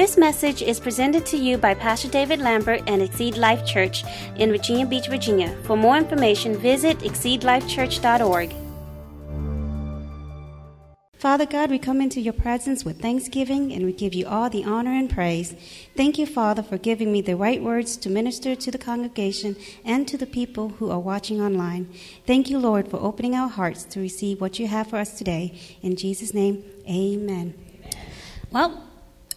This message is presented to you by Pastor David Lambert and Exceed Life Church in Virginia Beach, Virginia. For more information, visit exceedlifechurch.org. Father God, we come into your presence with thanksgiving and we give you all the honor and praise. Thank you, Father, for giving me the right words to minister to the congregation and to the people who are watching online. Thank you, Lord, for opening our hearts to receive what you have for us today. In Jesus' name, amen. Well,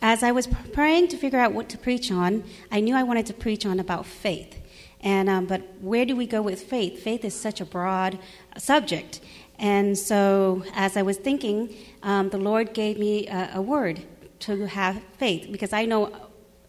as I was praying to figure out what to preach on, I knew I wanted to preach on about faith. And um, but where do we go with faith? Faith is such a broad subject. And so, as I was thinking, um, the Lord gave me a, a word to have faith because I know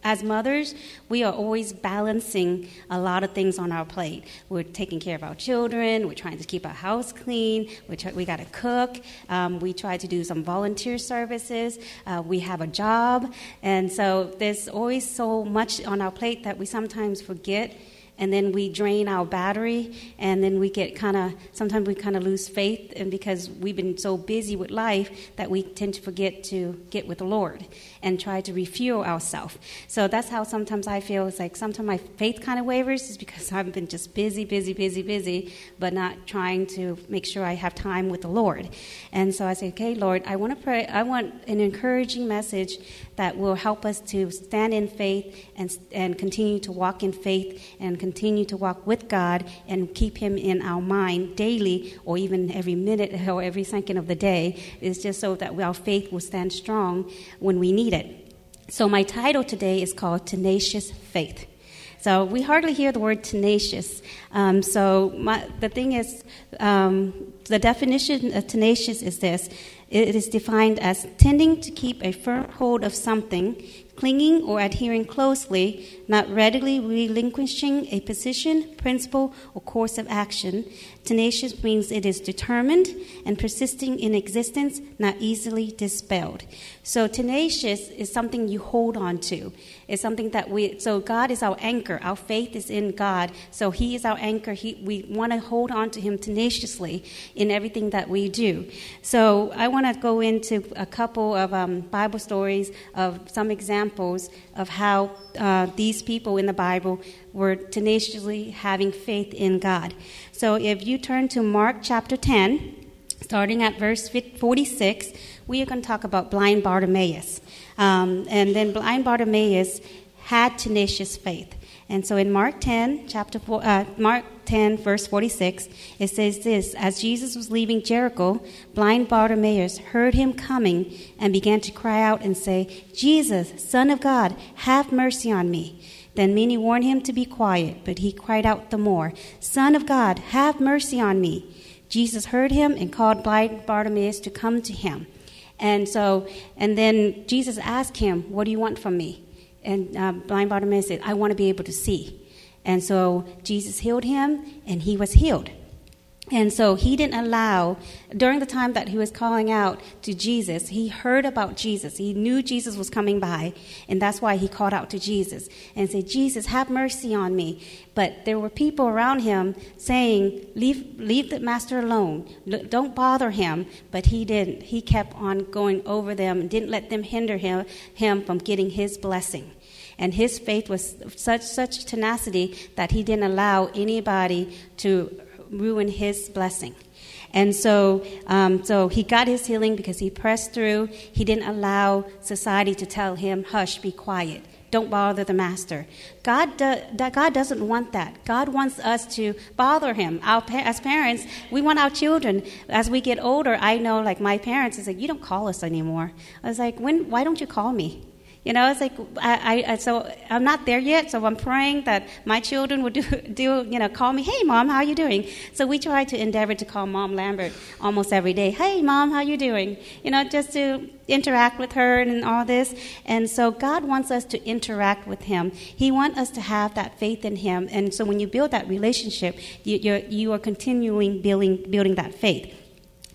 as mothers, we are always balancing a lot of things on our plate. We're taking care of our children. We're trying to keep our house clean. We, try, we got to cook. Um, we try to do some volunteer services. Uh, we have a job. And so there's always so much on our plate that we sometimes forget and then we drain our battery and then we get kind of sometimes we kind of lose faith and because we've been so busy with life that we tend to forget to get with the lord and try to refuel ourselves so that's how sometimes i feel. It's like sometimes my faith kind of wavers is because i've been just busy busy busy busy but not trying to make sure i have time with the lord. And so i say okay lord i want to pray i want an encouraging message that will help us to stand in faith and, and continue to walk in faith and continue to walk with God and keep Him in our mind daily or even every minute or every second of the day is just so that our faith will stand strong when we need it. So, my title today is called Tenacious Faith. So we hardly hear the word tenacious. Um, so my, the thing is, um, the definition of tenacious is this: it is defined as tending to keep a firm hold of something, clinging or adhering closely, not readily relinquishing a position, principle, or course of action. Tenacious means it is determined and persisting in existence, not easily dispelled. So, tenacious is something you hold on to. It's something that we, so God is our anchor. Our faith is in God. So, He is our anchor. He, we want to hold on to Him tenaciously in everything that we do. So, I want to go into a couple of um, Bible stories of some examples of how uh, these people in the Bible were tenaciously having faith in God. So if you turn to Mark chapter 10, starting at verse 46, we are going to talk about blind Bartimaeus. Um, and then blind Bartimaeus had tenacious faith. And so in Mark 10, chapter four, uh, Mark 10, verse 46, it says this As Jesus was leaving Jericho, blind Bartimaeus heard him coming and began to cry out and say, Jesus, Son of God, have mercy on me. Then many warned him to be quiet, but he cried out the more, Son of God, have mercy on me. Jesus heard him and called blind Bartimaeus to come to him. And so, and then Jesus asked him, What do you want from me? And uh, blind Bartimaeus said, I want to be able to see. And so Jesus healed him, and he was healed. And so he didn't allow, during the time that he was calling out to Jesus, he heard about Jesus. He knew Jesus was coming by, and that's why he called out to Jesus and said, Jesus, have mercy on me. But there were people around him saying, Leave, leave the master alone. Don't bother him. But he didn't. He kept on going over them and didn't let them hinder him, him from getting his blessing. And his faith was such such tenacity that he didn't allow anybody to ruin his blessing. And so, um, so he got his healing because he pressed through. He didn't allow society to tell him, "Hush, be quiet." Don't bother the master. God, do, God doesn't want that. God wants us to bother Him. Our, as parents, we want our children. As we get older, I know, like my parents, is like, you don't call us anymore. I was like, when? Why don't you call me? You know, it's like I, I, so I'm not there yet. So I'm praying that my children would do, do, you know, call me, "Hey, mom, how are you doing?" So we try to endeavor to call Mom Lambert almost every day. "Hey, mom, how are you doing?" You know, just to interact with her and all this. And so God wants us to interact with Him. He wants us to have that faith in Him. And so when you build that relationship, you, you're, you are continuing building building that faith.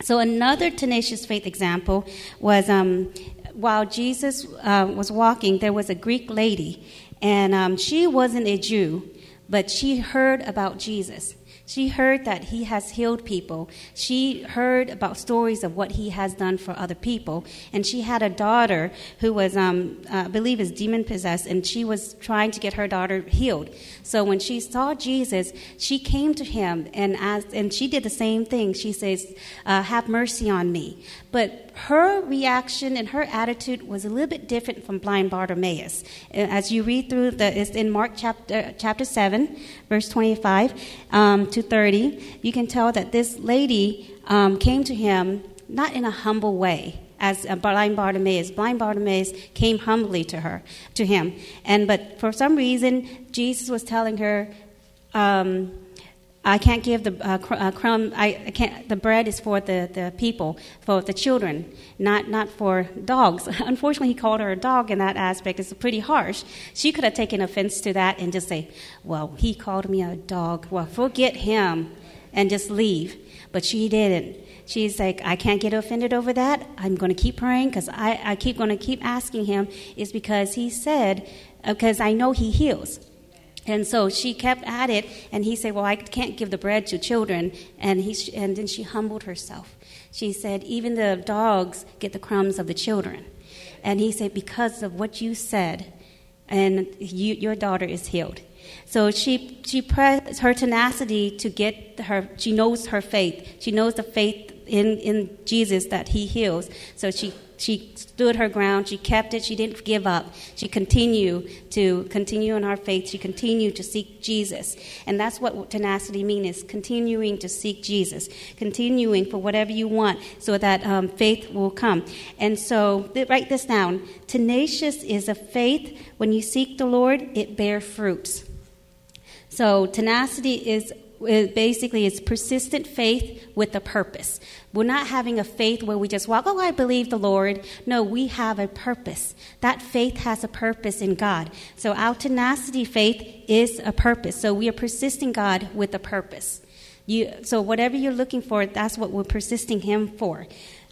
So another tenacious faith example was um, while Jesus uh, was walking, there was a Greek lady, and um, she wasn't a Jew, but she heard about Jesus. She heard that he has healed people. She heard about stories of what he has done for other people. And she had a daughter who was, um, uh, I believe, is demon possessed, and she was trying to get her daughter healed. So when she saw Jesus, she came to him and asked, and she did the same thing. She says, uh, "Have mercy on me." But her reaction and her attitude was a little bit different from blind Bartimaeus. As you read through the, it's in Mark chapter, chapter 7, verse 25 um, to 30, you can tell that this lady um, came to him not in a humble way as blind Bartimaeus. Blind Bartimaeus came humbly to her, to him, and but for some reason Jesus was telling her, um, I can't give the uh, cr- uh, crumb. I, I, can't. The bread is for the, the people, for the children, not not for dogs. Unfortunately, he called her a dog in that aspect. It's pretty harsh. She could have taken offense to that and just say, "Well, he called me a dog. Well, forget him," and just leave. But she didn't. She's like, "I can't get offended over that. I'm going to keep praying because I, I keep going to keep asking him. Is because he said, because I know he heals." And so she kept at it, and he said, Well, I can't give the bread to children. And, he, and then she humbled herself. She said, Even the dogs get the crumbs of the children. And he said, Because of what you said, and you, your daughter is healed. So she, she pressed her tenacity to get her, she knows her faith. She knows the faith in, in Jesus that he heals. So she she stood her ground. She kept it. She didn't give up. She continued to continue in her faith. She continued to seek Jesus. And that's what tenacity means is continuing to seek Jesus, continuing for whatever you want so that um, faith will come. And so write this down. Tenacious is a faith. When you seek the Lord, it bears fruits. So tenacity is basically it's persistent faith with a purpose. We're not having a faith where we just walk, oh, I believe the Lord. No, we have a purpose. That faith has a purpose in God. So our tenacity faith is a purpose. So we are persisting God with a purpose. You, so whatever you're looking for, that's what we're persisting Him for.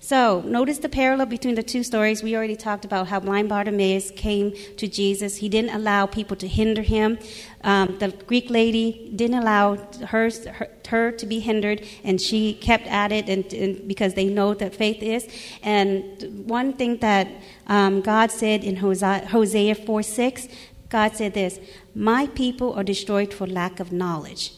So, notice the parallel between the two stories. We already talked about how blind Bartimaeus came to Jesus. He didn't allow people to hinder him. Um, the Greek lady didn't allow her, her, her, to be hindered, and she kept at it and, and, because they know that faith is. And one thing that um, God said in Hosea, Hosea 4 6, God said this My people are destroyed for lack of knowledge.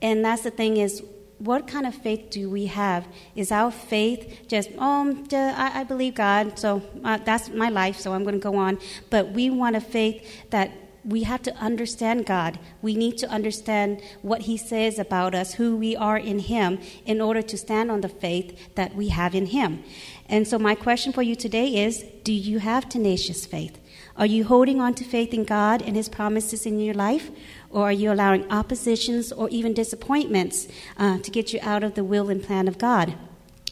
And that's the thing is, what kind of faith do we have? Is our faith just, oh, I, I believe God, so uh, that's my life, so I'm going to go on. But we want a faith that we have to understand God. We need to understand what He says about us, who we are in Him, in order to stand on the faith that we have in Him. And so, my question for you today is Do you have tenacious faith? Are you holding on to faith in God and His promises in your life? Or are you allowing oppositions or even disappointments uh, to get you out of the will and plan of God?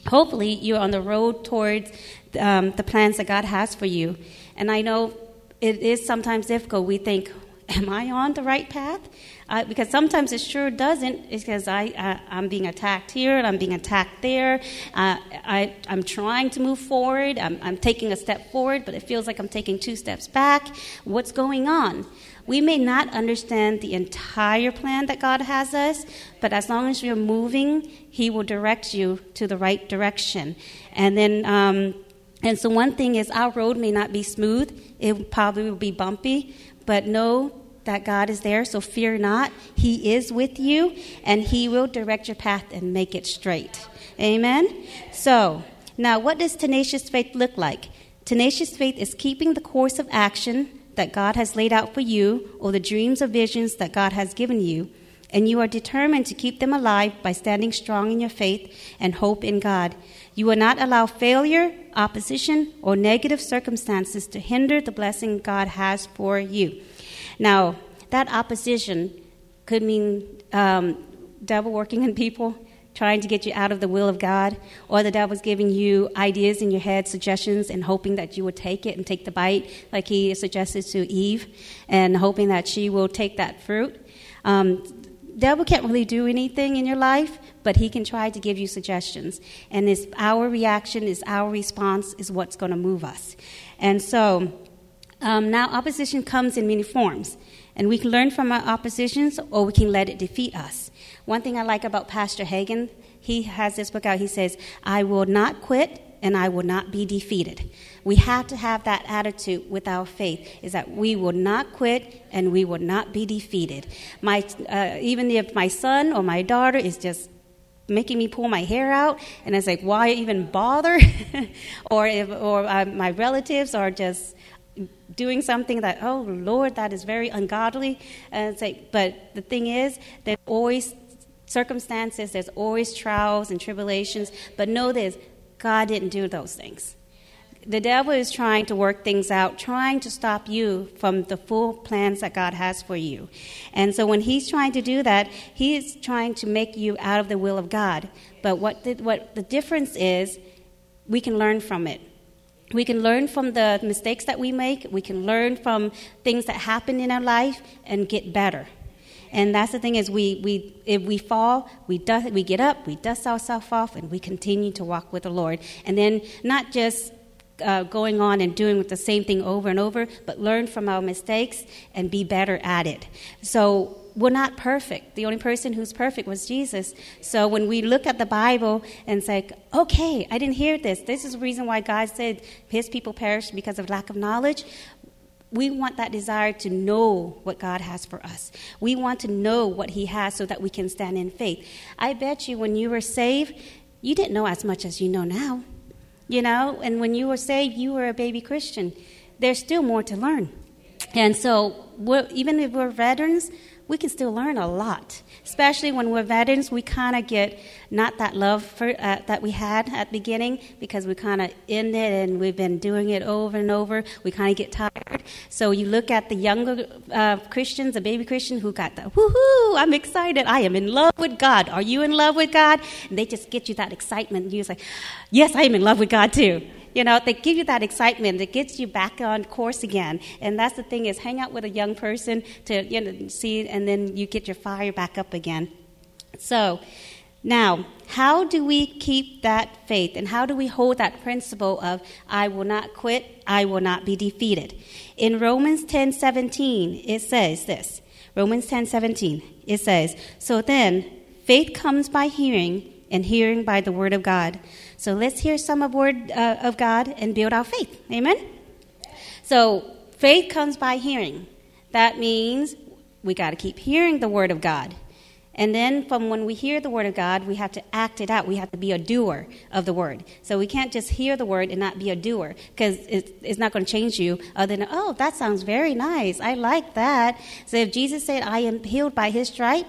Hopefully, you're on the road towards um, the plans that God has for you. And I know it is sometimes difficult. We think, Am I on the right path? Uh, because sometimes it sure doesn't. It's because I, I, am being attacked here and I'm being attacked there. Uh, I, I'm trying to move forward. I'm, I'm taking a step forward, but it feels like I'm taking two steps back. What's going on? We may not understand the entire plan that God has us, but as long as you're moving, He will direct you to the right direction. And then, um, and so one thing is, our road may not be smooth, it probably will be bumpy, but know that God is there, so fear not. He is with you, and He will direct your path and make it straight. Amen? So, now what does tenacious faith look like? Tenacious faith is keeping the course of action that God has laid out for you or the dreams or visions that God has given you, and you are determined to keep them alive by standing strong in your faith and hope in God. You will not allow failure, opposition, or negative circumstances to hinder the blessing God has for you. Now, that opposition could mean um, devil working in people, trying to get you out of the will of God, or the devil's giving you ideas in your head, suggestions, and hoping that you would take it and take the bite, like he suggested to Eve, and hoping that she will take that fruit. Um, devil can't really do anything in your life, but he can try to give you suggestions. And it's our reaction, is our response, is what's going to move us. And so um, now opposition comes in many forms. And we can learn from our oppositions or we can let it defeat us. One thing I like about Pastor Hagen, he has this book out. He says, I will not quit and I will not be defeated. We have to have that attitude with our faith is that we will not quit and we will not be defeated. My, uh, even if my son or my daughter is just making me pull my hair out and it's like why even bother or if or uh, my relatives are just doing something that oh lord that is very ungodly and it's like but the thing is there's always circumstances there's always trials and tribulations but know this God didn't do those things. The devil is trying to work things out, trying to stop you from the full plans that God has for you. And so when he's trying to do that, he is trying to make you out of the will of God. But what the, what the difference is, we can learn from it. We can learn from the mistakes that we make. We can learn from things that happen in our life and get better. And that's the thing is we, we if we fall, we dust, we get up, we dust ourselves off, and we continue to walk with the Lord. And then not just uh, going on and doing the same thing over and over, but learn from our mistakes and be better at it. So we're not perfect. The only person who's perfect was Jesus. So when we look at the Bible and say, okay, I didn't hear this. This is the reason why God said his people perish because of lack of knowledge we want that desire to know what God has for us. We want to know what He has so that we can stand in faith. I bet you when you were saved, you didn't know as much as you know now. You know, and when you were saved, you were a baby Christian. There's still more to learn. And so, even if we're veterans, we can still learn a lot. Especially when we're veterans, we kind of get not that love for, uh, that we had at the beginning because we kind of in it and we've been doing it over and over. We kind of get tired. So you look at the younger uh, Christians, a baby Christian who got the woohoo, I'm excited. I am in love with God. Are you in love with God? And they just get you that excitement. You're like, yes, I am in love with God too. You know, they give you that excitement that gets you back on course again. And that's the thing is hang out with a young person to you know see and then you get your fire back up again. So now, how do we keep that faith and how do we hold that principle of I will not quit, I will not be defeated? In Romans 10:17 it says this. Romans 10:17 it says, "So then faith comes by hearing and hearing by the word of God." So let's hear some of word uh, of God and build our faith. Amen. So faith comes by hearing. That means we got to keep hearing the word of God. And then from when we hear the word of God, we have to act it out. We have to be a doer of the word. So we can't just hear the word and not be a doer because it's, not going to change you other than, oh, that sounds very nice. I like that. So if Jesus said, I am healed by his stripe,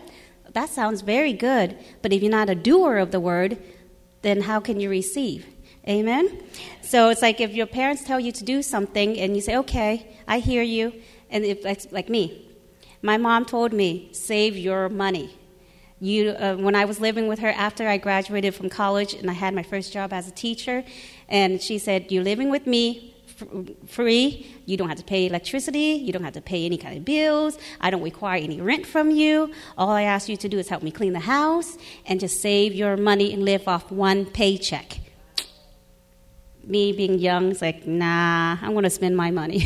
that sounds very good. But if you're not a doer of the word, then how can you receive? Amen? So it's like if your parents tell you to do something and you say, okay, I hear you. And if it's like me, my mom told me, save your money. You, uh, when I was living with her after I graduated from college and I had my first job as a teacher, and she said, You're living with me, free. You don't have to pay electricity. You don't have to pay any kind of bills. I don't require any rent from you. All I ask you to do is help me clean the house and just save your money and live off one paycheck. Me being young, it's like, nah, I'm going to spend my money.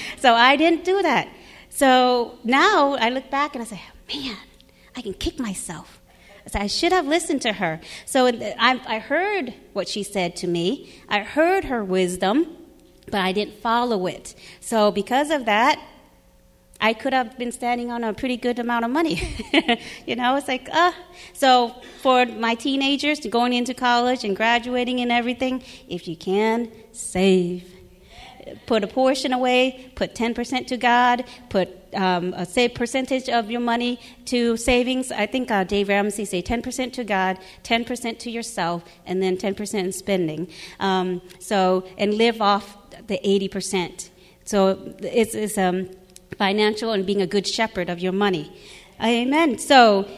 so I didn't do that. So now I look back and I say, man, I can kick myself. I, said I should have listened to her. So I, I heard what she said to me. I heard her wisdom but I didn't follow it. So because of that, I could have been standing on a pretty good amount of money. you know, it's like, ah. Uh. So for my teenagers going into college and graduating and everything, if you can, save. Put a portion away, put 10% to God, put um, a say percentage of your money to savings. I think uh, Dave Ramsey say 10% to God, 10% to yourself, and then 10% in spending. Um, so, and live off the 80%. So it's, it's um, financial and being a good shepherd of your money. Amen. So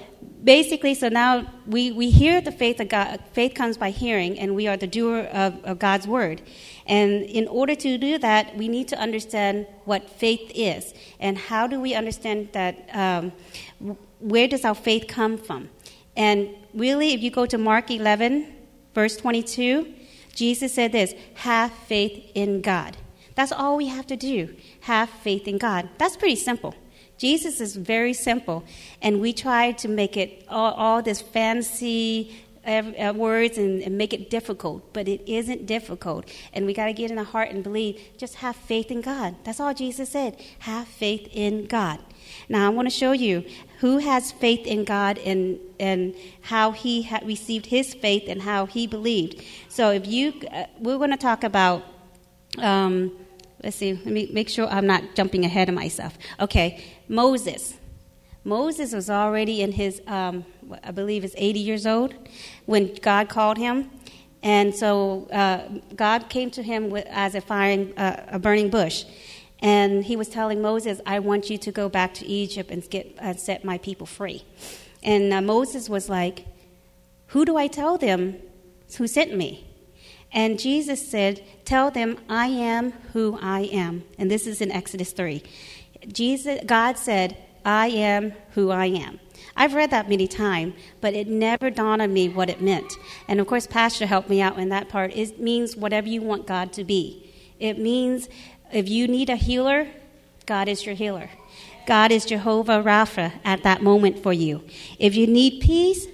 basically, so now we, we hear the faith of God. Faith comes by hearing, and we are the doer of, of God's word. And in order to do that, we need to understand what faith is. And how do we understand that? Um, where does our faith come from? And really, if you go to Mark 11, verse 22, Jesus said this have faith in God. That's all we have to do. Have faith in God. That's pretty simple. Jesus is very simple, and we try to make it all, all this fancy uh, words and, and, make it difficult, but it isn't difficult. And we got to get in our heart and believe. Just have faith in God. That's all Jesus said. Have faith in God. Now I want to show you who has faith in God and and how he ha- received his faith and how he believed. So if you, uh, we're going to talk about. Um, let's see. Let me make sure I'm not jumping ahead of myself. Okay, Moses. Moses was already in his, um, I believe, is 80 years old when God called him. And so uh, God came to him with, as a firing, uh, a burning bush. And he was telling Moses, I want you to go back to Egypt and get, uh, set my people free. And uh, Moses was like, Who do I tell them who sent me? And Jesus said, Tell them, I am who I am. And this is in Exodus 3. Jesus, God said, I am who I am. I've read that many times, but it never dawned on me what it meant. And of course, Pastor helped me out in that part. It means whatever you want God to be. It means if you need a healer, God is your healer. God is Jehovah Rapha at that moment for you. If you need peace,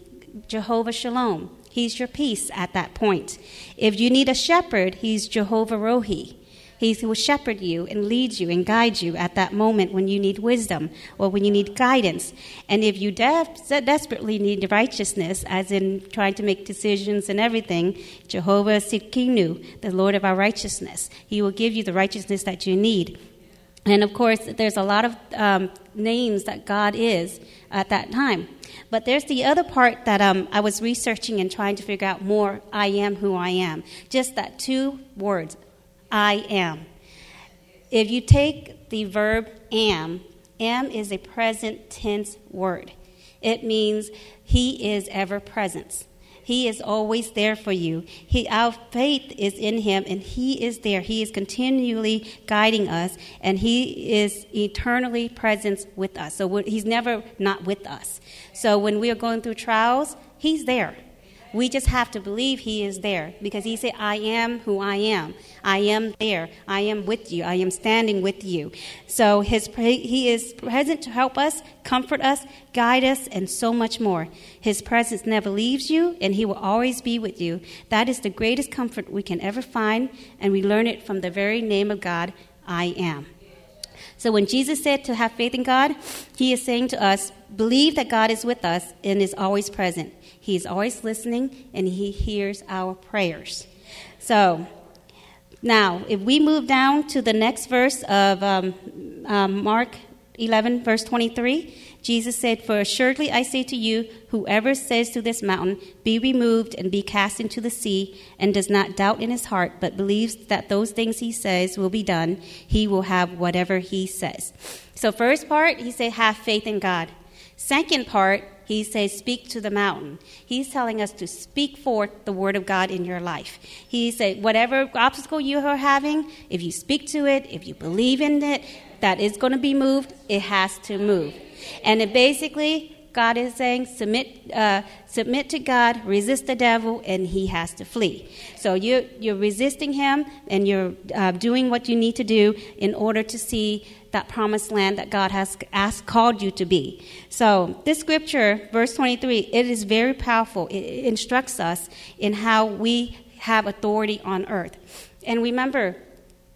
Jehovah Shalom. He's your peace at that point. If you need a shepherd, he's Jehovah Rohi. He will shepherd you and lead you and guide you at that moment when you need wisdom or when you need guidance. And if you de- desperately need righteousness, as in trying to make decisions and everything, Jehovah Tsidkenu, the Lord of our righteousness, He will give you the righteousness that you need. And of course, there's a lot of um, names that God is at that time. But there's the other part that um, I was researching and trying to figure out more I am who I am. Just that two words, I am. If you take the verb am, am is a present tense word. It means he is ever present. He is always there for you. He, our faith is in Him, and He is there. He is continually guiding us, and He is eternally present with us. So He's never not with us. So when we are going through trials, He's there. We just have to believe He is there because He said, I am who I am. I am there. I am with you. I am standing with you. So his, He is present to help us, comfort us, guide us, and so much more. His presence never leaves you, and He will always be with you. That is the greatest comfort we can ever find, and we learn it from the very name of God, I am. So when Jesus said to have faith in God, He is saying to us, believe that God is with us and is always present. He's always listening and he hears our prayers. So, now, if we move down to the next verse of um, um, Mark 11, verse 23, Jesus said, For assuredly I say to you, whoever says to this mountain, Be removed and be cast into the sea, and does not doubt in his heart, but believes that those things he says will be done, he will have whatever he says. So, first part, he said, Have faith in God. Second part, he says, Speak to the mountain. He's telling us to speak forth the word of God in your life. He said, Whatever obstacle you are having, if you speak to it, if you believe in it, that is going to be moved, it has to move. And it basically, God is saying, submit, uh, submit to God, resist the devil, and he has to flee. So you're, you're resisting him, and you're uh, doing what you need to do in order to see that promised land that God has asked, called you to be. So, this scripture, verse 23, it is very powerful. It instructs us in how we have authority on earth. And remember,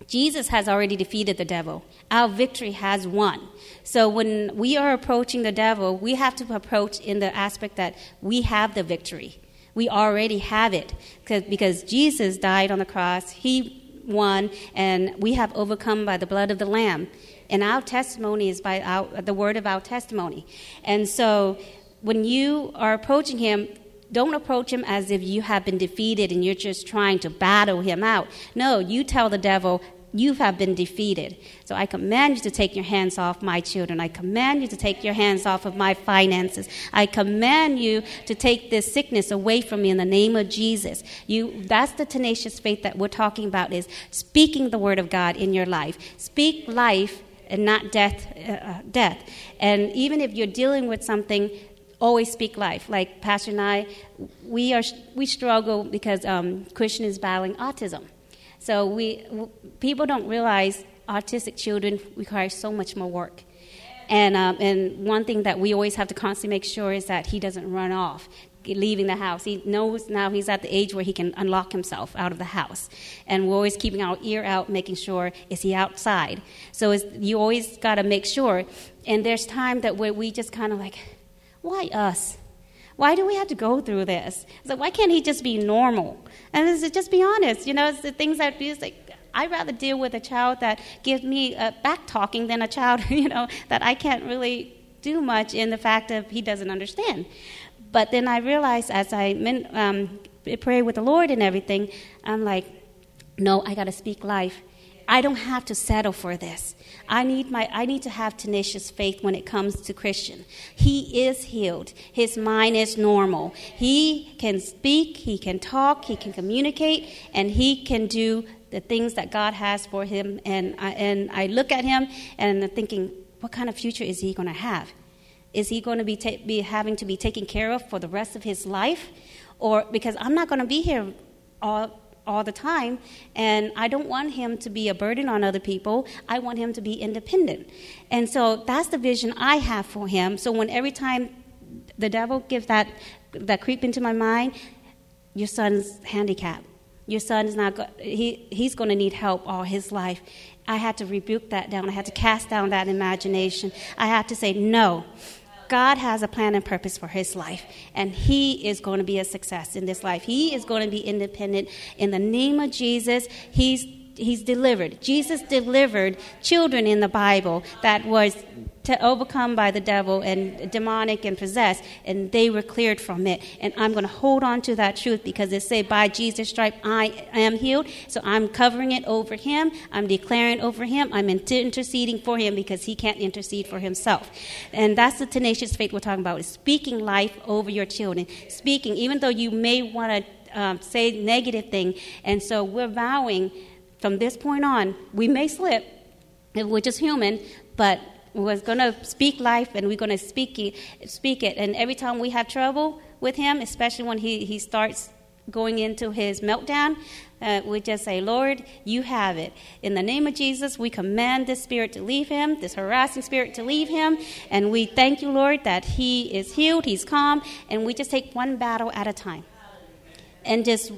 Jesus has already defeated the devil. Our victory has won. So when we are approaching the devil, we have to approach in the aspect that we have the victory. We already have it because Jesus died on the cross. He won, and we have overcome by the blood of the Lamb. And our testimony is by our, the word of our testimony. And so when you are approaching him, don't approach him as if you have been defeated and you're just trying to battle him out. No, you tell the devil, you have been defeated. So I command you to take your hands off my children. I command you to take your hands off of my finances. I command you to take this sickness away from me in the name of Jesus. You that's the tenacious faith that we're talking about is speaking the word of God in your life. Speak life and not death uh, uh death. And even if you're dealing with something always speak life. Like Pastor and I, we are we struggle because um, Christian is battling autism. So we people don't realize autistic children require so much more work. And, um, and one thing that we always have to constantly make sure is that he doesn't run off leaving the house. He knows now he's at the age where he can unlock himself out of the house. And we're always keeping our ear out, making sure, is he outside? So you always got to make sure. And there's time that where we just kind of like, why us? Why do we have to go through this? It's like, why can't he just be normal? And it's, just be honest. You know, it's the things that it's like, I'd rather deal with a child that gives me a back talking than a child, you know, that I can't really do much in the fact of he doesn't understand. But then I realized as I um, pray with the Lord and everything, I'm like, no, I got to speak life. I don't have to settle for this. I need my I need to have tenacious faith when it comes to Christian. He is healed. His mind is normal. He can speak, he can talk, he can communicate, and he can do the things that God has for him. And I, and I look at him and I'm thinking, what kind of future is he going to have? Is he going to be, ta- be having to be taken care of for the rest of his life? Or because I'm not going to be here all, all the time, and I don't want him to be a burden on other people. I want him to be independent. And so that's the vision I have for him. So when every time the devil gives that, that creep into my mind, your son's handicapped. Your son is not go- he, he's going to need help all his life. I had to rebuke that down. I had to cast down that imagination. I had to say, no, God has a plan and purpose for his life, and he is going to be a success in this life. He is going to be independent. In the name of Jesus, he's he's delivered. Jesus delivered children in the Bible that was to overcome by the devil and demonic and possessed, and they were cleared from it. And I'm going to hold on to that truth because it say, "By Jesus' stripe, I am healed." So I'm covering it over him. I'm declaring over him. I'm interceding for him because he can't intercede for himself. And that's the tenacious faith we're talking about: is speaking life over your children. Speaking, even though you may want to um, say negative thing, and so we're vowing from this point on, we may slip, we're just human, but we're going to speak life and we're going to speak it, speak it. And every time we have trouble with him, especially when he, he starts going into his meltdown, uh, we just say, Lord, you have it. In the name of Jesus, we command this spirit to leave him, this harassing spirit to leave him. And we thank you, Lord, that he is healed, he's calm, and we just take one battle at a time. And just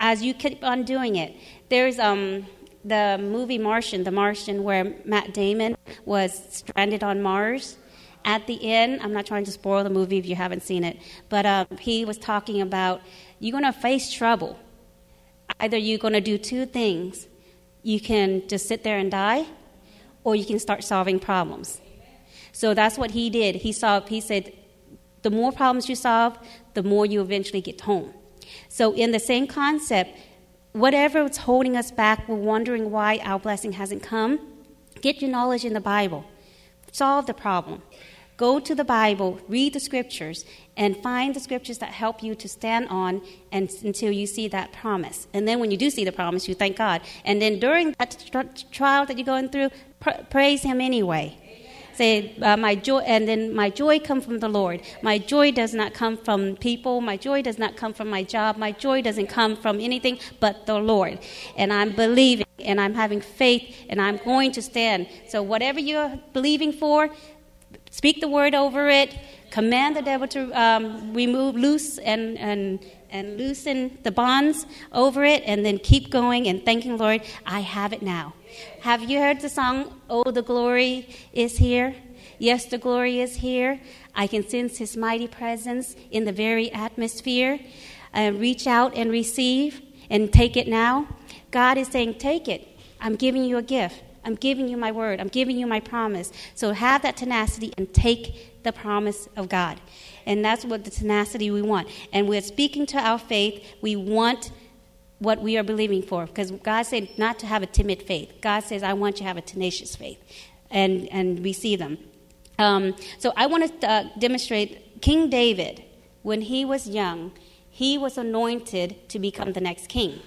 as you keep on doing it, there's um, the movie Martian, The Martian, where Matt Damon was stranded on Mars. At the end, I'm not trying to spoil the movie if you haven't seen it, but uh, he was talking about you're going to face trouble. Either you're going to do two things you can just sit there and die, or you can start solving problems. So that's what he did. He solved, he said, the more problems you solve, the more you eventually get home. So, in the same concept, whatever is holding us back, we're wondering why our blessing hasn't come, get your knowledge in the Bible. Solve the problem. Go to the Bible, read the scriptures, and find the scriptures that help you to stand on and, until you see that promise. And then when you do see the promise, you thank God. And then during that trial that you're going through, pr- praise Him anyway. Say, uh, my joy, and then my joy comes from the Lord. My joy does not come from people. My joy does not come from my job. My joy doesn't come from anything but the Lord. And I'm believing and I'm having faith and I'm going to stand. So whatever you're believing for, speak the word over it. Command the devil to um, remove, loose, and, and and loosen the bonds over it and then keep going and thanking Lord, I have it now. Have you heard the song, Oh, the glory is here? Yes, the glory is here. I can sense his mighty presence in the very atmosphere. Uh, reach out and receive and take it now. God is saying, Take it. I'm giving you a gift. I'm giving you my word. I'm giving you my promise. So have that tenacity and take the promise of God. And that's what the tenacity we want. And we're speaking to our faith. We want what we are believing for. Because God said not to have a timid faith. God says, I want you to have a tenacious faith. And, and we see them. Um, so I want to uh, demonstrate King David, when he was young, he was anointed to become the next king.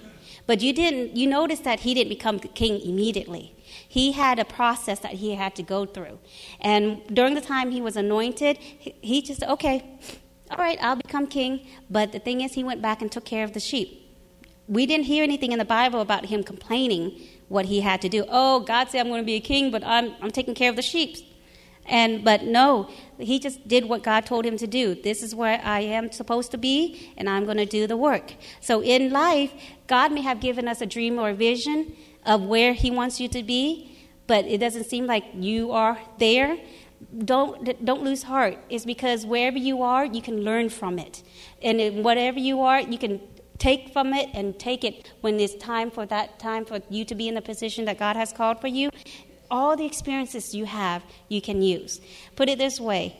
But you didn't, you noticed that he didn't become king immediately. He had a process that he had to go through. And during the time he was anointed, he, he just, okay, all right, I'll become king. But the thing is, he went back and took care of the sheep. We didn't hear anything in the Bible about him complaining what he had to do. Oh, God said I'm going to be a king, but I'm, I'm taking care of the sheep. And but no, he just did what God told him to do. This is where I am supposed to be, and I'm going to do the work. So in life, God may have given us a dream or a vision of where He wants you to be, but it doesn't seem like you are there. Don't don't lose heart. It's because wherever you are, you can learn from it, and whatever you are, you can take from it and take it when it's time for that time for you to be in the position that God has called for you all the experiences you have, you can use. Put it this way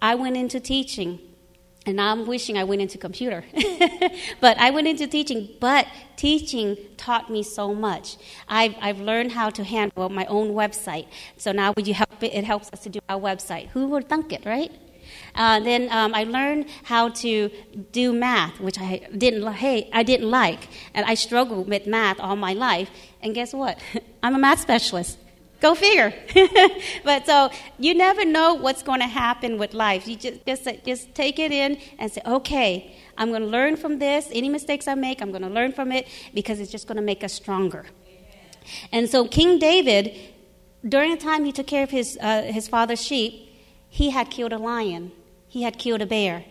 I went into teaching, and I'm wishing I went into computer. but I went into teaching, but teaching taught me so much. I've, I've learned how to handle my own website. So now would you help it, it helps us to do our website. Who would think it, right? Uh, then um, I learned how to do math, which I didn't hey, I didn't like, and I struggled with math all my life. And guess what? I'm a math specialist. Go figure. but so you never know what's going to happen with life. You just, just, just take it in and say, okay, I'm going to learn from this. Any mistakes I make, I'm going to learn from it because it's just going to make us stronger. And so King David, during the time he took care of his, uh, his father's sheep, he had killed a lion, he had killed a bear.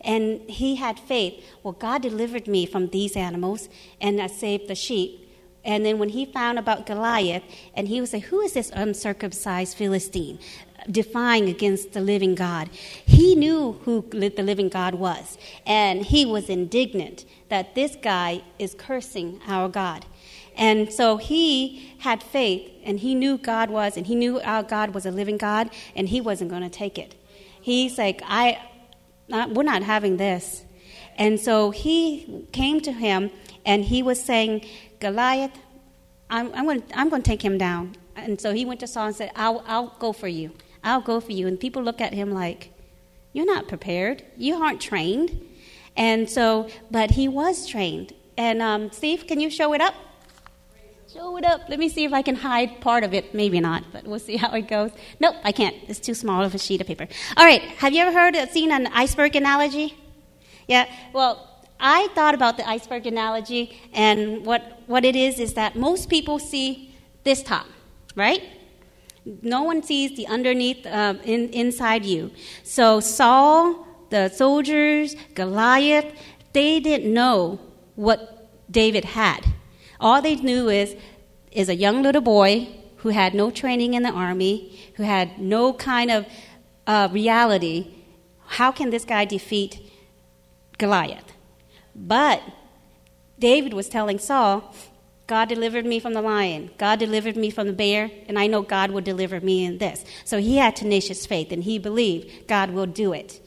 And he had faith. Well, God delivered me from these animals, and I saved the sheep. And then when he found about Goliath, and he would say, Who is this uncircumcised Philistine defying against the living God? He knew who the living God was, and he was indignant that this guy is cursing our God. And so he had faith, and he knew God was, and he knew our God was a living God, and he wasn't going to take it. He's like, I, we're not having this. And so he came to him, and he was saying, Goliath, I'm, I'm going I'm to take him down. And so he went to Saul and said, I'll, I'll go for you. I'll go for you. And people look at him like, You're not prepared. You aren't trained. And so, but he was trained. And um, Steve, can you show it up? Show it up. Let me see if I can hide part of it. Maybe not, but we'll see how it goes. Nope, I can't. It's too small of a sheet of paper. All right. Have you ever heard, seen an iceberg analogy? Yeah. Well, I thought about the iceberg analogy, and what, what it is is that most people see this top, right? No one sees the underneath uh, in, inside you. So Saul, the soldiers, Goliath, they didn't know what David had. All they knew is is a young little boy who had no training in the army, who had no kind of uh, reality. How can this guy defeat Goliath? But David was telling Saul, God delivered me from the lion. God delivered me from the bear, and I know God will deliver me in this. So he had tenacious faith, and he believed God will do it.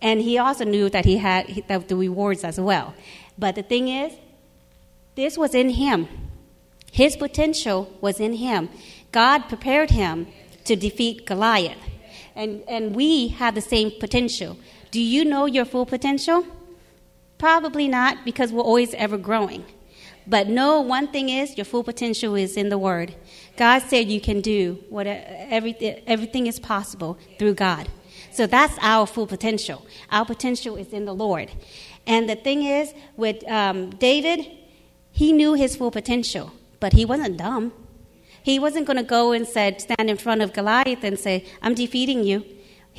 And he also knew that he had the rewards as well. But the thing is, this was in him. His potential was in him. God prepared him to defeat Goliath. And, and we have the same potential. Do you know your full potential? Probably not, because we're always ever growing. But no, one thing is your full potential is in the Word. God said you can do what everything, everything is possible through God. So that's our full potential. Our potential is in the Lord. And the thing is, with um, David, he knew his full potential, but he wasn't dumb. He wasn't going to go and said, stand in front of Goliath and say, I'm defeating you.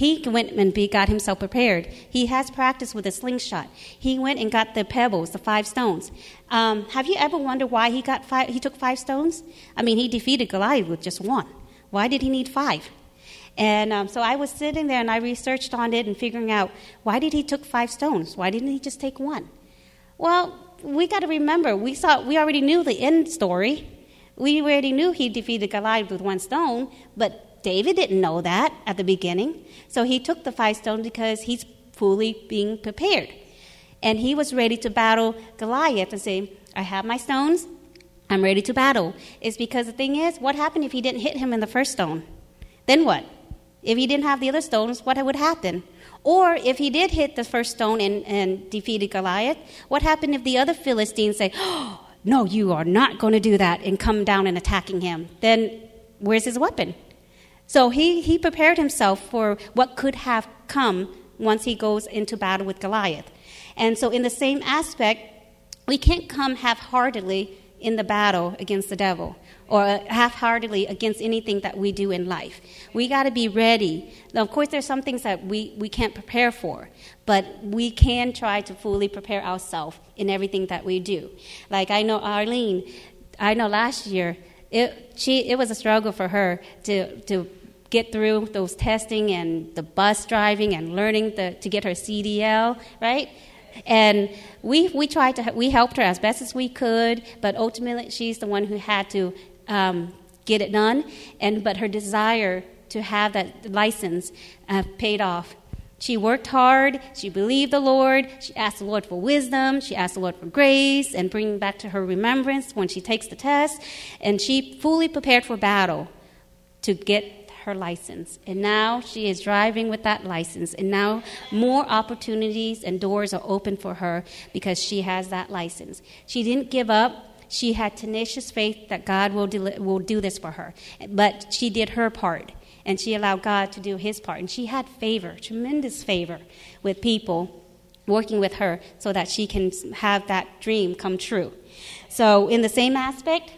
He went and got himself prepared. He has practice with a slingshot. He went and got the pebbles, the five stones. Um, have you ever wondered why he got five? He took five stones. I mean, he defeated Goliath with just one. Why did he need five? And um, so I was sitting there and I researched on it and figuring out why did he took five stones? Why didn't he just take one? Well, we got to remember we saw we already knew the end story. We already knew he defeated Goliath with one stone, but David didn't know that at the beginning. So he took the five stones because he's fully being prepared. And he was ready to battle Goliath and say, I have my stones, I'm ready to battle. It's because the thing is, what happened if he didn't hit him in the first stone? Then what? If he didn't have the other stones, what would happen? Or if he did hit the first stone and, and defeated Goliath, what happened if the other Philistines say, oh, No, you are not going to do that, and come down and attacking him? Then where's his weapon? So he, he prepared himself for what could have come once he goes into battle with Goliath. And so, in the same aspect, we can't come half heartedly in the battle against the devil or half heartedly against anything that we do in life. We got to be ready. Now, of course, there's some things that we, we can't prepare for, but we can try to fully prepare ourselves in everything that we do. Like I know Arlene, I know last year, it, she, it was a struggle for her to, to get through those testing and the bus driving and learning the, to get her CDL, right? And we, we tried to, we helped her as best as we could, but ultimately she's the one who had to um, get it done. And, but her desire to have that license uh, paid off. She worked hard. She believed the Lord. She asked the Lord for wisdom. She asked the Lord for grace and bring back to her remembrance when she takes the test. And she fully prepared for battle to get her license. And now she is driving with that license. And now more opportunities and doors are open for her because she has that license. She didn't give up. She had tenacious faith that God will do, will do this for her. But she did her part. And she allowed God to do his part. And she had favor, tremendous favor with people working with her so that she can have that dream come true. So, in the same aspect,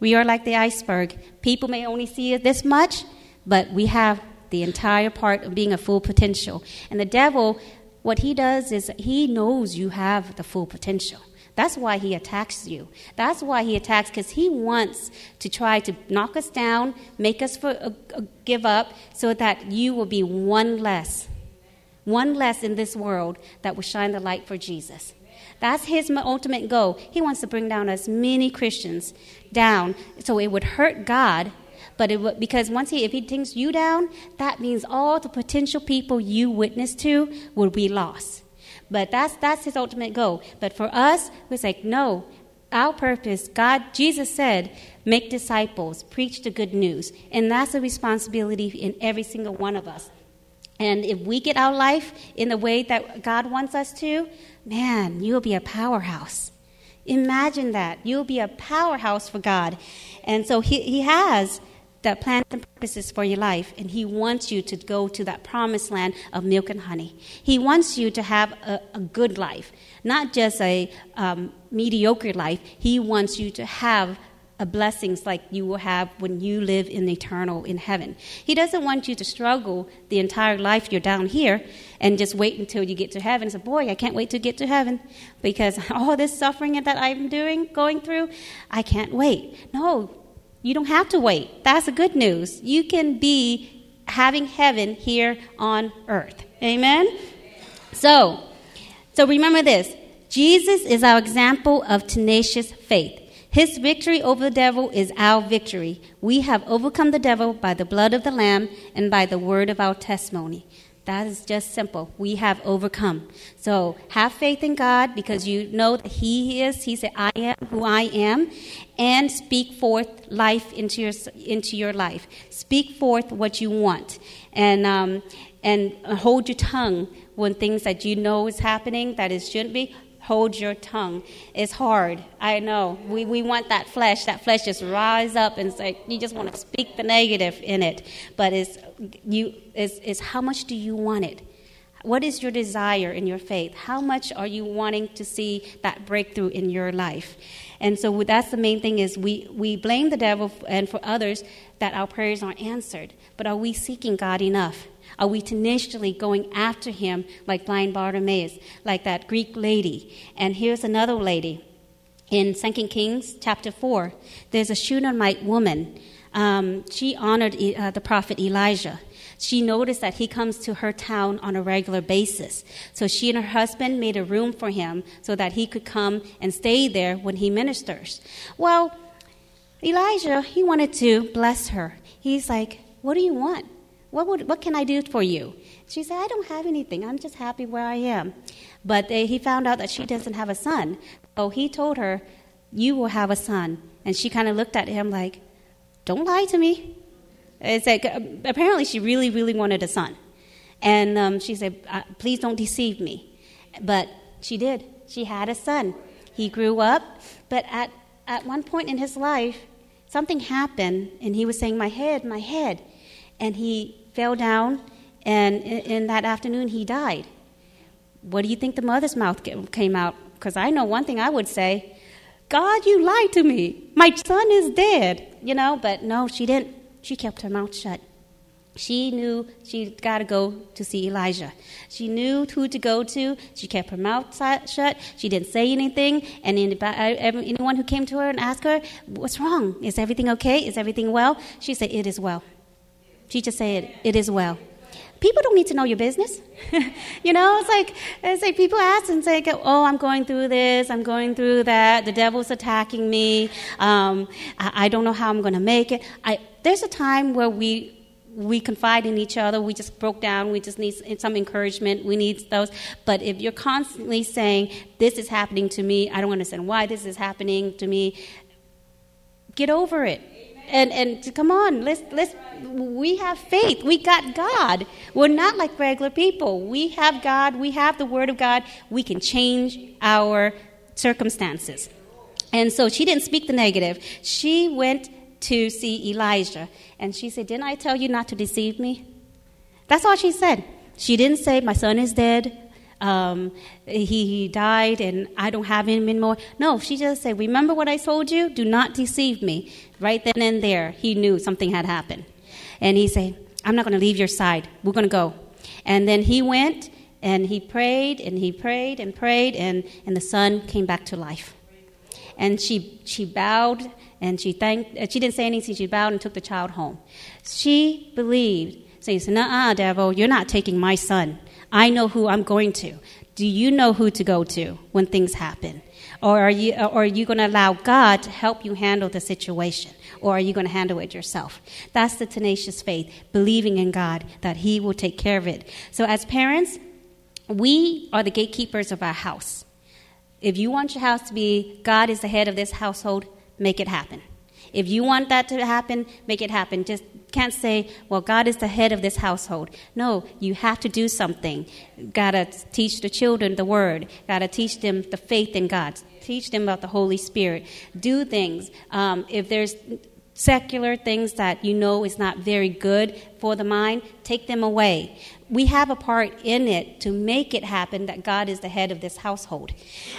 we are like the iceberg. People may only see it this much, but we have the entire part of being a full potential. And the devil, what he does is he knows you have the full potential. That's why he attacks you. That's why he attacks because he wants to try to knock us down, make us for, uh, uh, give up, so that you will be one less, one less in this world that will shine the light for Jesus. That's his ultimate goal. He wants to bring down as many Christians down so it would hurt God but it, because once he, if he takes you down, that means all the potential people you witness to will be lost. But that's that's his ultimate goal. But for us, it's like no. Our purpose, God, Jesus said, make disciples, preach the good news. And that's a responsibility in every single one of us. And if we get our life in the way that God wants us to, man, you'll be a powerhouse. Imagine that. You'll be a powerhouse for God. And so He, he has that plans and purposes for your life, and He wants you to go to that promised land of milk and honey. He wants you to have a, a good life, not just a um, mediocre life. He wants you to have a blessings like you will have when you live in eternal in heaven. He doesn't want you to struggle the entire life you're down here and just wait until you get to heaven and say, Boy, I can't wait to get to heaven because all this suffering that I'm doing, going through, I can't wait. No, you don't have to wait. That's the good news. You can be having heaven here on earth. Amen? So, so remember this. Jesus is our example of tenacious faith. His victory over the devil is our victory. We have overcome the devil by the blood of the Lamb and by the word of our testimony. That is just simple. We have overcome. So have faith in God because you know that He is. He said, I am who I am. And speak forth life into your, into your life. Speak forth what you want. And, um, and hold your tongue when things that you know is happening that it shouldn't be hold your tongue. It's hard. I know. We, we want that flesh. That flesh just rise up and say, you just want to speak the negative in it. But it's, you, it's, it's how much do you want it? What is your desire in your faith? How much are you wanting to see that breakthrough in your life? And so that's the main thing is we, we blame the devil and for others that our prayers aren't answered. But are we seeking God enough? Are we tenaciously going after him like blind Bartimaeus, like that Greek lady? And here's another lady. In 2 Kings chapter 4, there's a Shunammite woman. Um, she honored uh, the prophet Elijah. She noticed that he comes to her town on a regular basis. So she and her husband made a room for him so that he could come and stay there when he ministers. Well, Elijah, he wanted to bless her. He's like, What do you want? What, would, what can I do for you? She said, I don't have anything. I'm just happy where I am. But they, he found out that she doesn't have a son. So he told her, You will have a son. And she kind of looked at him like, Don't lie to me. It's like, uh, apparently, she really, really wanted a son. And um, she said, uh, Please don't deceive me. But she did. She had a son. He grew up, but at, at one point in his life, something happened, and he was saying, My head, my head and he fell down, and in, that afternoon he died. What do you think the mother's mouth came out? Because I know one thing I would say God, you lied to me. My son is dead, you know, but no, she didn't. She kept her mouth shut. She knew she got to go to see Elijah. She knew who to go to. She kept her mouth shut. She didn't say anything. And uh, anyone who came to her and asked her, What's wrong? Is everything okay? Is everything well? She said, It is well. She just said, It is well. People don't need to know your business. you know, it's like, it's like people ask and say, Oh, I'm going through this, I'm going through that, the devil's attacking me, um, I, I don't know how I'm going to make it. I, there's a time where we we confide in each other. We just broke down. We just need some encouragement. We need those. But if you're constantly saying, This is happening to me, I don't understand why this is happening to me, get over it. And, and come on, let's, let's, we have faith. We got God. We're not like regular people. We have God. We have the Word of God. We can change our circumstances. And so she didn't speak the negative. She went to see Elijah. And she said, Didn't I tell you not to deceive me? That's all she said. She didn't say, My son is dead. Um, he, he died and I don't have him anymore. No, she just said, Remember what I told you? Do not deceive me. Right then and there, he knew something had happened. And he said, I'm not going to leave your side. We're going to go. And then he went and he prayed and he prayed and prayed, and, and the son came back to life. And she, she bowed and she thanked, uh, she didn't say anything. She bowed and took the child home. She believed, saying, Nah, devil, you're not taking my son. I know who I'm going to. Do you know who to go to when things happen? Or are you, or are you going to allow God to help you handle the situation? Or are you going to handle it yourself? That's the tenacious faith, believing in God that He will take care of it. So, as parents, we are the gatekeepers of our house. If you want your house to be, God is the head of this household, make it happen. If you want that to happen, make it happen. Just can't say, well, God is the head of this household. No, you have to do something. Gotta teach the children the word. Gotta teach them the faith in God. Teach them about the Holy Spirit. Do things. Um, if there's secular things that you know is not very good for the mind, take them away we have a part in it to make it happen that God is the head of this household.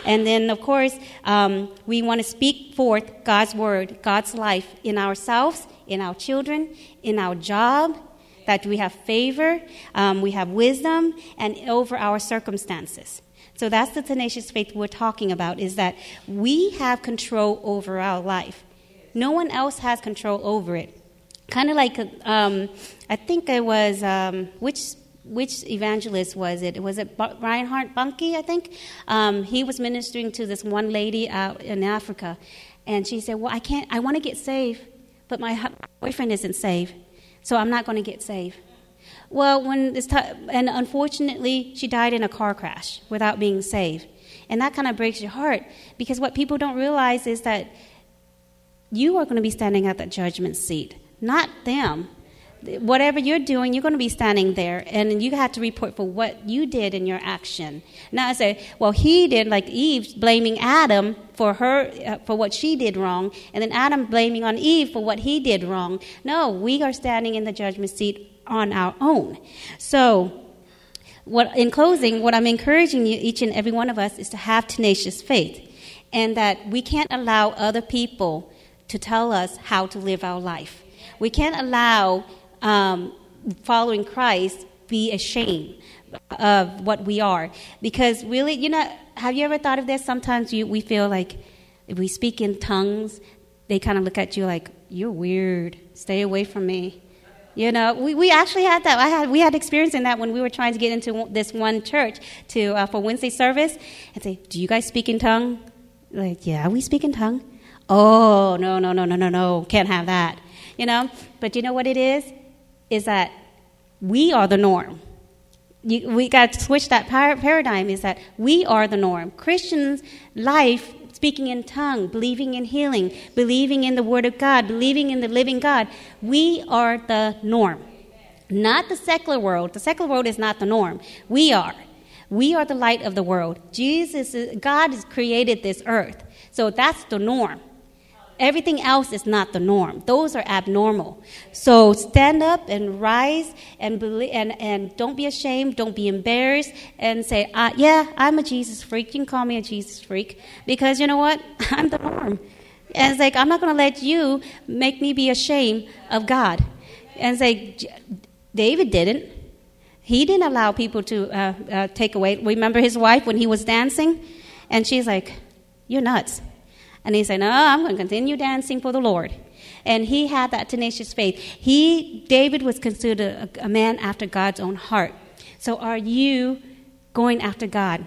And then, of course, um, we want to speak forth God's word, God's life in ourselves, in our children, in our job, that we have favor, um, we have wisdom, and over our circumstances. So that's the tenacious faith we're talking about, is that we have control over our life. No one else has control over it kind of like um, I think it was um, which which evangelist was it? Was it Reinhard Bonnke, I think? Um, he was ministering to this one lady out in Africa, and she said, "Well, I can't. I want to get saved, but my boyfriend isn't saved, so I'm not going to get saved." Well, when this time, and unfortunately, she died in a car crash without being saved, and that kind of breaks your heart because what people don't realize is that you are going to be standing at that judgment seat, not them whatever you're doing, you're going to be standing there, and you have to report for what you did in your action. Now I say, well, he did, like Eve blaming Adam for her uh, for what she did wrong, and then Adam blaming on Eve for what he did wrong. No, we are standing in the judgment seat on our own. So. What, in closing, what I'm encouraging you, each and every one of us, is to have tenacious faith, and that we can't allow other people to tell us how to live our life. We can't allow um, following Christ be ashamed of what we are. Because really, you know, have you ever thought of this? Sometimes you, we feel like if we speak in tongues, they kind of look at you like, you're weird. Stay away from me. You know, we, we actually had that. I had, we had experience in that when we were trying to get into this one church to, uh, for Wednesday service and say, Do you guys speak in tongue? Like, yeah, we speak in tongue. Oh, no, no, no, no, no, no. Can't have that. You know, but you know what it is? Is that we are the norm. You, we got to switch that par- paradigm is that we are the norm. Christians' life, speaking in tongue, believing in healing, believing in the Word of God, believing in the living God, we are the norm. Not the secular world. The secular world is not the norm. We are. We are the light of the world. Jesus, God has created this earth. So that's the norm. Everything else is not the norm. Those are abnormal. So stand up and rise and believe, and, and don't be ashamed. Don't be embarrassed and say, uh, "Yeah, I'm a Jesus freak. You can call me a Jesus freak because you know what? I'm the norm." And it's like I'm not going to let you make me be ashamed of God. And it's like David didn't. He didn't allow people to uh, uh, take away. Remember his wife when he was dancing, and she's like, "You're nuts." And he said, No, I'm going to continue dancing for the Lord. And he had that tenacious faith. He, David, was considered a, a man after God's own heart. So are you going after God?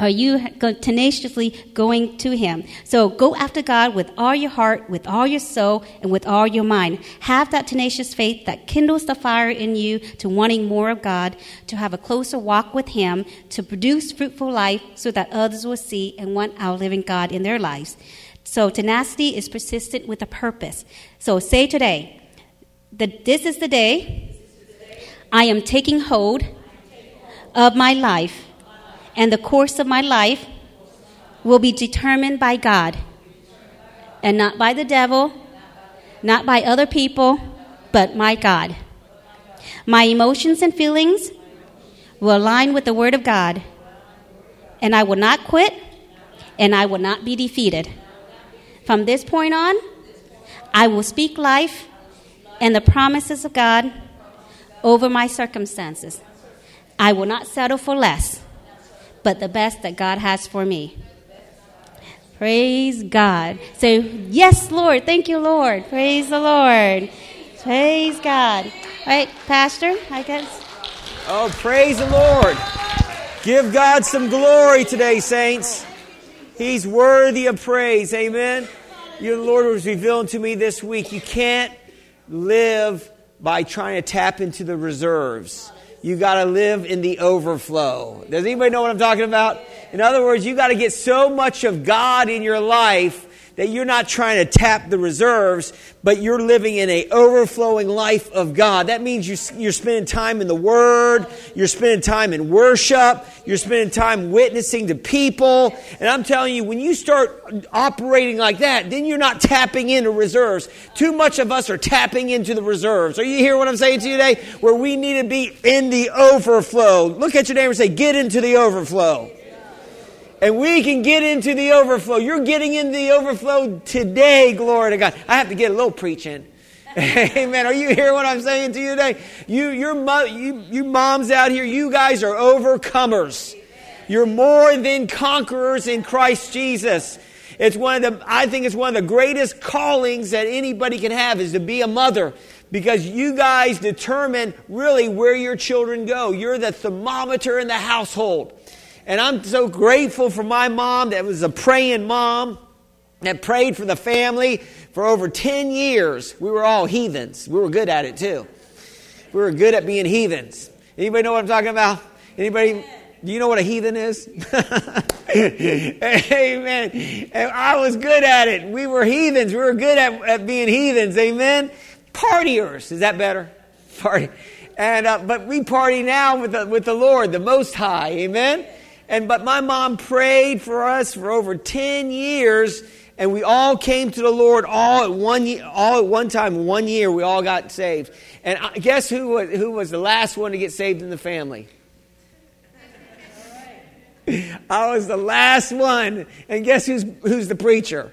Are you tenaciously going to Him? So go after God with all your heart, with all your soul, and with all your mind. Have that tenacious faith that kindles the fire in you to wanting more of God, to have a closer walk with Him, to produce fruitful life so that others will see and want our living God in their lives. So tenacity is persistent with a purpose. So say today, that this is the day I am taking hold of my life and the course of my life will be determined by God and not by the devil, not by other people, but my God. My emotions and feelings will align with the Word of God, and I will not quit and I will not be defeated. From this point on, I will speak life and the promises of God over my circumstances. I will not settle for less but the best that God has for me. Praise God. Say, Yes, Lord. Thank you, Lord. Praise the Lord. Praise God. All right, Pastor, I guess. Oh, praise the Lord. Give God some glory today, saints. He's worthy of praise. Amen. Your Lord was revealing to me this week. You can't live by trying to tap into the reserves you got to live in the overflow. Does anybody know what I'm talking about? In other words, you got to get so much of God in your life that you're not trying to tap the reserves, but you're living in a overflowing life of God. That means you, are spending time in the Word, you're spending time in worship, you're spending time witnessing to people. And I'm telling you, when you start operating like that, then you're not tapping into reserves. Too much of us are tapping into the reserves. Are you hearing what I'm saying to you today? Where we need to be in the overflow. Look at your neighbor and say, get into the overflow and we can get into the overflow. You're getting into the overflow today, glory to God. I have to get a little preaching. Amen. Are you hearing what I'm saying to you today? You, your you, you moms out here, you guys are overcomers. You're more than conquerors in Christ Jesus. It's one of the, I think it's one of the greatest callings that anybody can have is to be a mother because you guys determine really where your children go. You're the thermometer in the household. And I'm so grateful for my mom that was a praying mom that prayed for the family for over 10 years. We were all heathens. We were good at it too. We were good at being heathens. Anybody know what I'm talking about? Anybody? Do you know what a heathen is? Amen. And I was good at it. We were heathens. We were good at, at being heathens. Amen. Partiers. Is that better? Party. And uh, but we party now with the, with the Lord, the Most High. Amen. And but my mom prayed for us for over 10 years and we all came to the Lord all at one all at one time one year we all got saved. And I, guess who was, who was the last one to get saved in the family? I was the last one. And guess who's who's the preacher?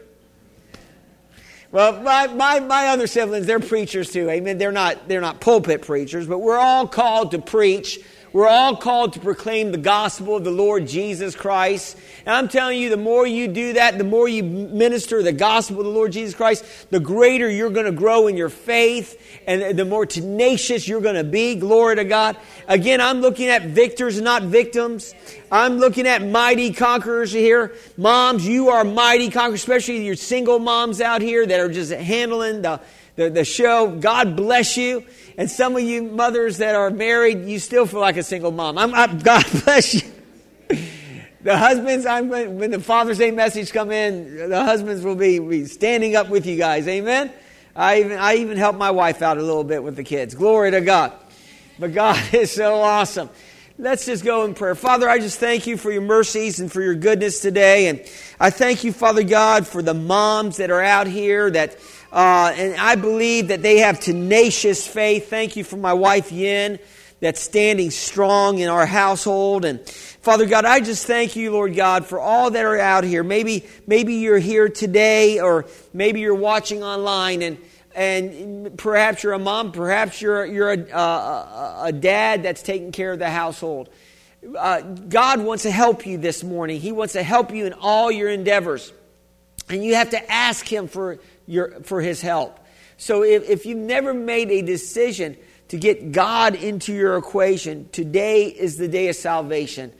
Well, my, my, my other siblings, they're preachers too. Amen. They're not, they're not pulpit preachers, but we're all called to preach we're all called to proclaim the gospel of the Lord Jesus Christ. And I'm telling you, the more you do that, the more you minister the gospel of the Lord Jesus Christ, the greater you're going to grow in your faith and the more tenacious you're going to be. Glory to God. Again, I'm looking at victors, not victims. I'm looking at mighty conquerors here. Moms, you are mighty conquerors, especially your single moms out here that are just handling the, the, the show. God bless you. And some of you mothers that are married, you still feel like a single mom. I'm, I'm God bless you. The husbands, I'm, when the Father's Day message come in, the husbands will be, be standing up with you guys. Amen. I even, I even help my wife out a little bit with the kids. Glory to God. But God is so awesome. Let's just go in prayer. Father, I just thank you for your mercies and for your goodness today. And I thank you, Father God, for the moms that are out here that, uh, and I believe that they have tenacious faith. Thank you for my wife, Yin, that's standing strong in our household. And Father God, I just thank you, Lord God, for all that are out here. Maybe, maybe you're here today or maybe you're watching online and, and perhaps you're a mom, perhaps you're, you're a, a, a dad that's taking care of the household. Uh, God wants to help you this morning. He wants to help you in all your endeavors. And you have to ask Him for, your, for His help. So if, if you've never made a decision to get God into your equation, today is the day of salvation.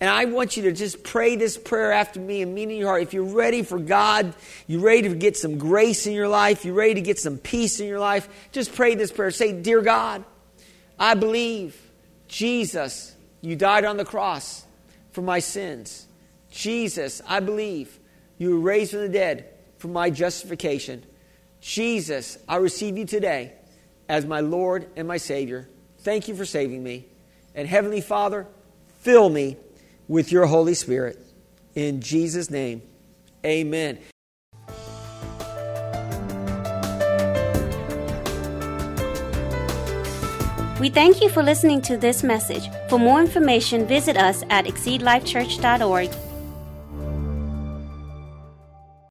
And I want you to just pray this prayer after me and mean in your heart. If you're ready for God, you're ready to get some grace in your life, you're ready to get some peace in your life, just pray this prayer. Say, Dear God, I believe, Jesus, you died on the cross for my sins. Jesus, I believe you were raised from the dead for my justification. Jesus, I receive you today as my Lord and my Savior. Thank you for saving me. And Heavenly Father, fill me with your Holy Spirit. In Jesus' name, amen. We thank you for listening to this message. For more information, visit us at exceedlifechurch.org